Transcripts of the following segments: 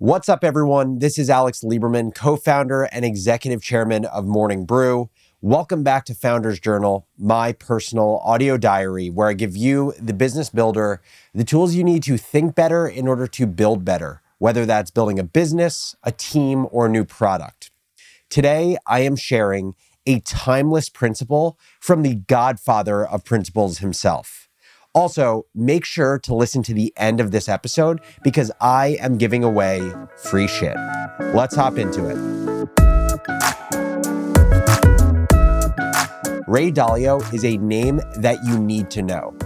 What's up, everyone? This is Alex Lieberman, co founder and executive chairman of Morning Brew. Welcome back to Founders Journal, my personal audio diary, where I give you, the business builder, the tools you need to think better in order to build better, whether that's building a business, a team, or a new product. Today, I am sharing a timeless principle from the godfather of principles himself. Also, make sure to listen to the end of this episode because I am giving away free shit. Let's hop into it. Ray Dalio is a name that you need to know.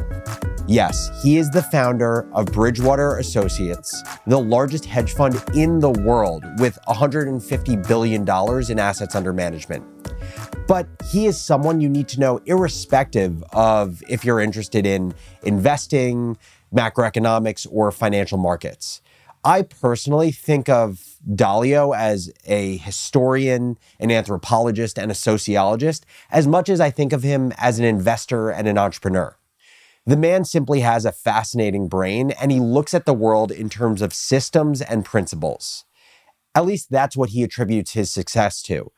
Yes, he is the founder of Bridgewater Associates, the largest hedge fund in the world with $150 billion in assets under management. But he is someone you need to know, irrespective of if you're interested in investing, macroeconomics, or financial markets. I personally think of Dalio as a historian, an anthropologist, and a sociologist, as much as I think of him as an investor and an entrepreneur. The man simply has a fascinating brain and he looks at the world in terms of systems and principles. At least that's what he attributes his success to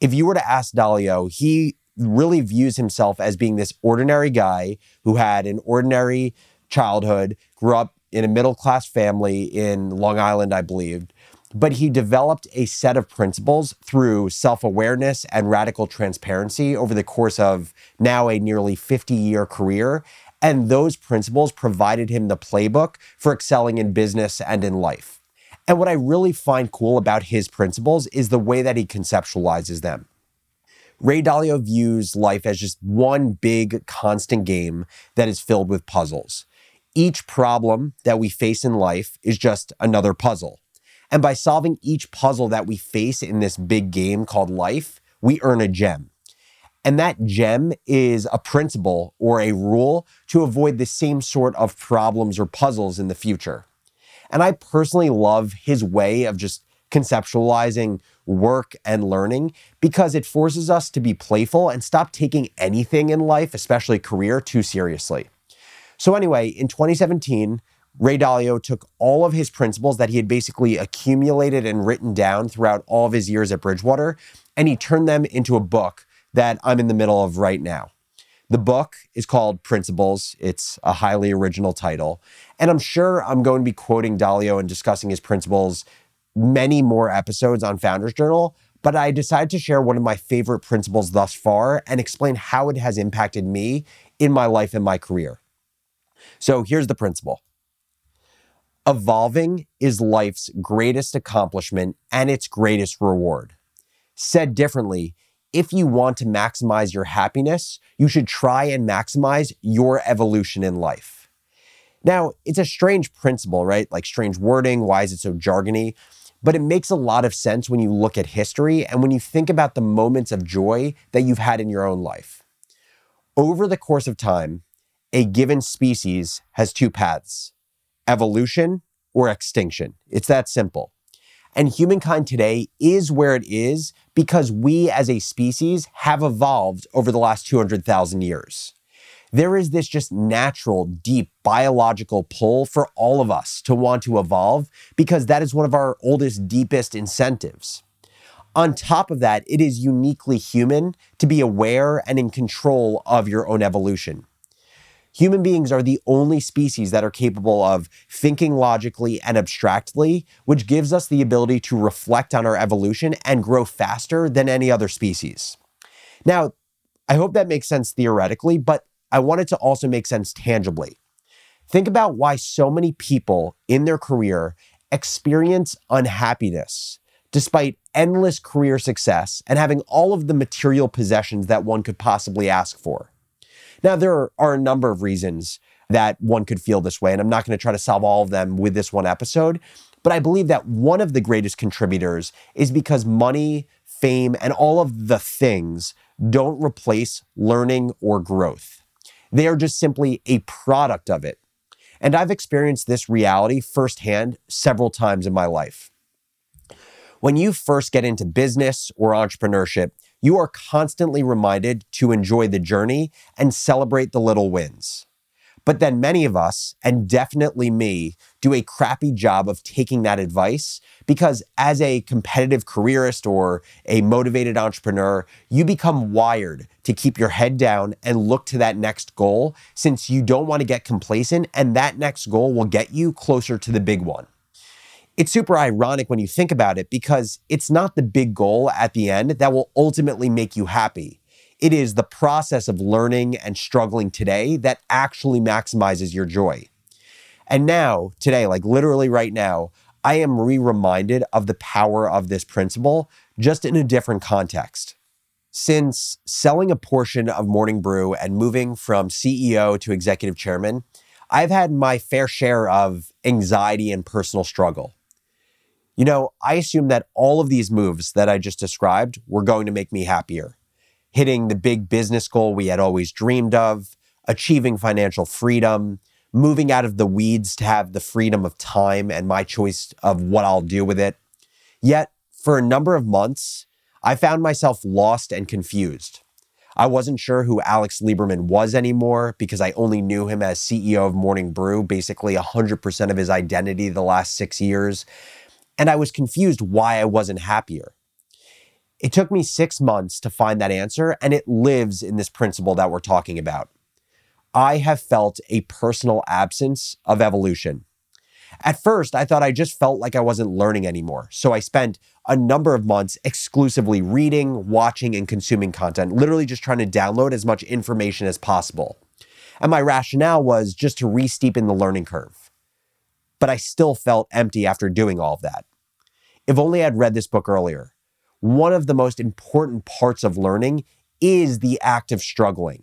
if you were to ask Dalio, he really views himself as being this ordinary guy who had an ordinary childhood, grew up in a middle class family in Long Island, I believe. But he developed a set of principles through self awareness and radical transparency over the course of now a nearly 50 year career. And those principles provided him the playbook for excelling in business and in life. And what I really find cool about his principles is the way that he conceptualizes them. Ray Dalio views life as just one big constant game that is filled with puzzles. Each problem that we face in life is just another puzzle. And by solving each puzzle that we face in this big game called life, we earn a gem. And that gem is a principle or a rule to avoid the same sort of problems or puzzles in the future. And I personally love his way of just conceptualizing work and learning because it forces us to be playful and stop taking anything in life, especially career, too seriously. So, anyway, in 2017, Ray Dalio took all of his principles that he had basically accumulated and written down throughout all of his years at Bridgewater, and he turned them into a book that I'm in the middle of right now. The book is called Principles. It's a highly original title. And I'm sure I'm going to be quoting Dalio and discussing his principles many more episodes on Founders Journal. But I decided to share one of my favorite principles thus far and explain how it has impacted me in my life and my career. So here's the principle Evolving is life's greatest accomplishment and its greatest reward. Said differently, if you want to maximize your happiness, you should try and maximize your evolution in life. Now, it's a strange principle, right? Like strange wording. Why is it so jargony? But it makes a lot of sense when you look at history and when you think about the moments of joy that you've had in your own life. Over the course of time, a given species has two paths evolution or extinction. It's that simple. And humankind today is where it is because we as a species have evolved over the last 200,000 years. There is this just natural, deep biological pull for all of us to want to evolve because that is one of our oldest, deepest incentives. On top of that, it is uniquely human to be aware and in control of your own evolution. Human beings are the only species that are capable of thinking logically and abstractly, which gives us the ability to reflect on our evolution and grow faster than any other species. Now, I hope that makes sense theoretically, but I want it to also make sense tangibly. Think about why so many people in their career experience unhappiness despite endless career success and having all of the material possessions that one could possibly ask for. Now, there are a number of reasons that one could feel this way, and I'm not going to try to solve all of them with this one episode. But I believe that one of the greatest contributors is because money, fame, and all of the things don't replace learning or growth. They are just simply a product of it. And I've experienced this reality firsthand several times in my life. When you first get into business or entrepreneurship, you are constantly reminded to enjoy the journey and celebrate the little wins. But then many of us, and definitely me, do a crappy job of taking that advice because as a competitive careerist or a motivated entrepreneur, you become wired to keep your head down and look to that next goal since you don't want to get complacent and that next goal will get you closer to the big one. It's super ironic when you think about it because it's not the big goal at the end that will ultimately make you happy. It is the process of learning and struggling today that actually maximizes your joy. And now, today, like literally right now, I am re reminded of the power of this principle just in a different context. Since selling a portion of Morning Brew and moving from CEO to executive chairman, I've had my fair share of anxiety and personal struggle. You know, I assumed that all of these moves that I just described were going to make me happier. Hitting the big business goal we had always dreamed of, achieving financial freedom, moving out of the weeds to have the freedom of time and my choice of what I'll do with it. Yet, for a number of months, I found myself lost and confused. I wasn't sure who Alex Lieberman was anymore because I only knew him as CEO of Morning Brew, basically 100% of his identity the last six years. And I was confused why I wasn't happier. It took me six months to find that answer, and it lives in this principle that we're talking about. I have felt a personal absence of evolution. At first, I thought I just felt like I wasn't learning anymore. So I spent a number of months exclusively reading, watching, and consuming content, literally just trying to download as much information as possible. And my rationale was just to re steepen the learning curve. But I still felt empty after doing all of that. If only I'd read this book earlier. One of the most important parts of learning is the act of struggling.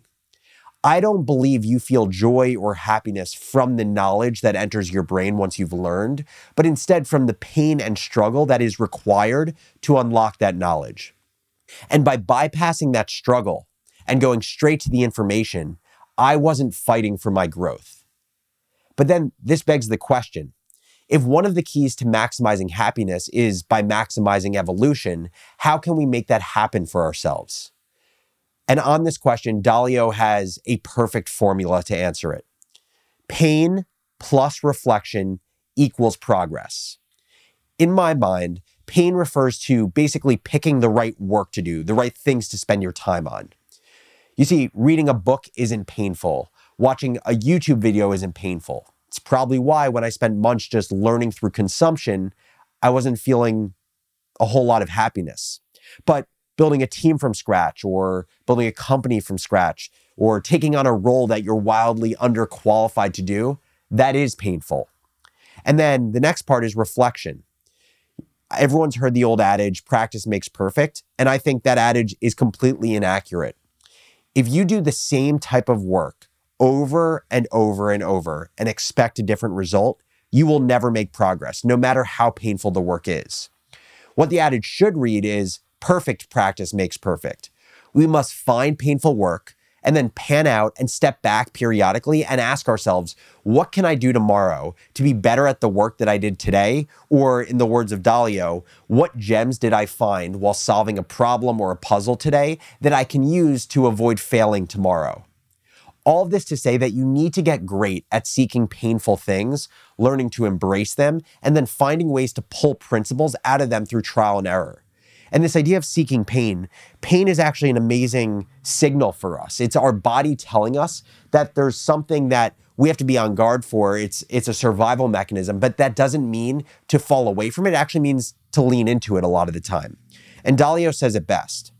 I don't believe you feel joy or happiness from the knowledge that enters your brain once you've learned, but instead from the pain and struggle that is required to unlock that knowledge. And by bypassing that struggle and going straight to the information, I wasn't fighting for my growth. But then this begs the question if one of the keys to maximizing happiness is by maximizing evolution, how can we make that happen for ourselves? And on this question, Dalio has a perfect formula to answer it. Pain plus reflection equals progress. In my mind, pain refers to basically picking the right work to do, the right things to spend your time on. You see, reading a book isn't painful. Watching a YouTube video isn't painful. It's probably why when I spent months just learning through consumption, I wasn't feeling a whole lot of happiness. But building a team from scratch or building a company from scratch or taking on a role that you're wildly underqualified to do, that is painful. And then the next part is reflection. Everyone's heard the old adage, practice makes perfect. And I think that adage is completely inaccurate. If you do the same type of work over and over and over and expect a different result, you will never make progress, no matter how painful the work is. What the adage should read is perfect practice makes perfect. We must find painful work and then pan out and step back periodically and ask ourselves, what can I do tomorrow to be better at the work that I did today? Or, in the words of Dalio, what gems did I find while solving a problem or a puzzle today that I can use to avoid failing tomorrow? All of this to say that you need to get great at seeking painful things, learning to embrace them, and then finding ways to pull principles out of them through trial and error. And this idea of seeking pain, pain is actually an amazing signal for us. It's our body telling us that there's something that we have to be on guard for. It's it's a survival mechanism, but that doesn't mean to fall away from it. It actually means to lean into it a lot of the time. And Dalio says it best.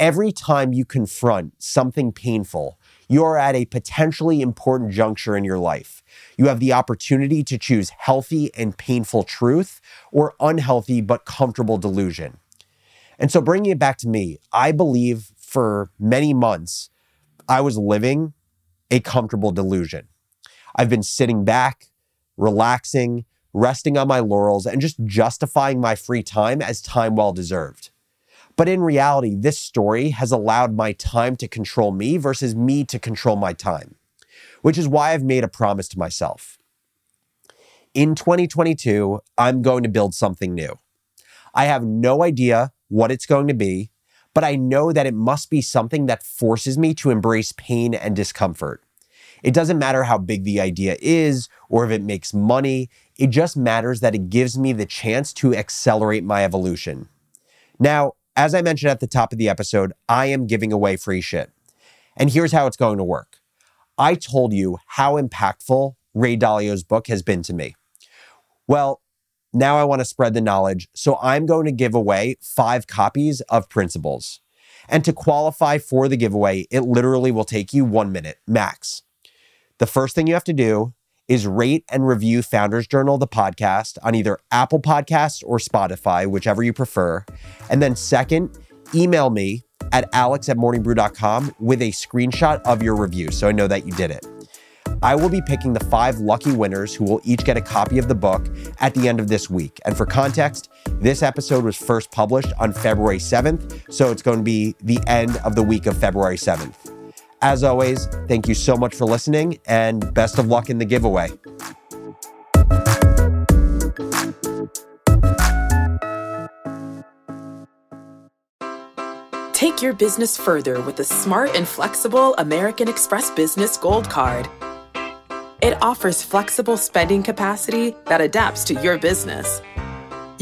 Every time you confront something painful, you are at a potentially important juncture in your life. You have the opportunity to choose healthy and painful truth or unhealthy but comfortable delusion. And so bringing it back to me, I believe for many months, I was living a comfortable delusion. I've been sitting back, relaxing, resting on my laurels, and just justifying my free time as time well deserved. But in reality, this story has allowed my time to control me versus me to control my time, which is why I've made a promise to myself. In 2022, I'm going to build something new. I have no idea what it's going to be, but I know that it must be something that forces me to embrace pain and discomfort. It doesn't matter how big the idea is or if it makes money. It just matters that it gives me the chance to accelerate my evolution. Now, as I mentioned at the top of the episode, I am giving away free shit. And here's how it's going to work. I told you how impactful Ray Dalio's book has been to me. Well, now I want to spread the knowledge, so I'm going to give away five copies of Principles. And to qualify for the giveaway, it literally will take you one minute max. The first thing you have to do is rate and review Founders Journal, the podcast, on either Apple Podcasts or Spotify, whichever you prefer. And then, second, email me at alex at morningbrew.com with a screenshot of your review so I know that you did it. I will be picking the five lucky winners who will each get a copy of the book at the end of this week. And for context, this episode was first published on February 7th, so it's going to be the end of the week of February 7th. As always, thank you so much for listening and best of luck in the giveaway. Take your business further with the smart and flexible American Express Business Gold Card. It offers flexible spending capacity that adapts to your business.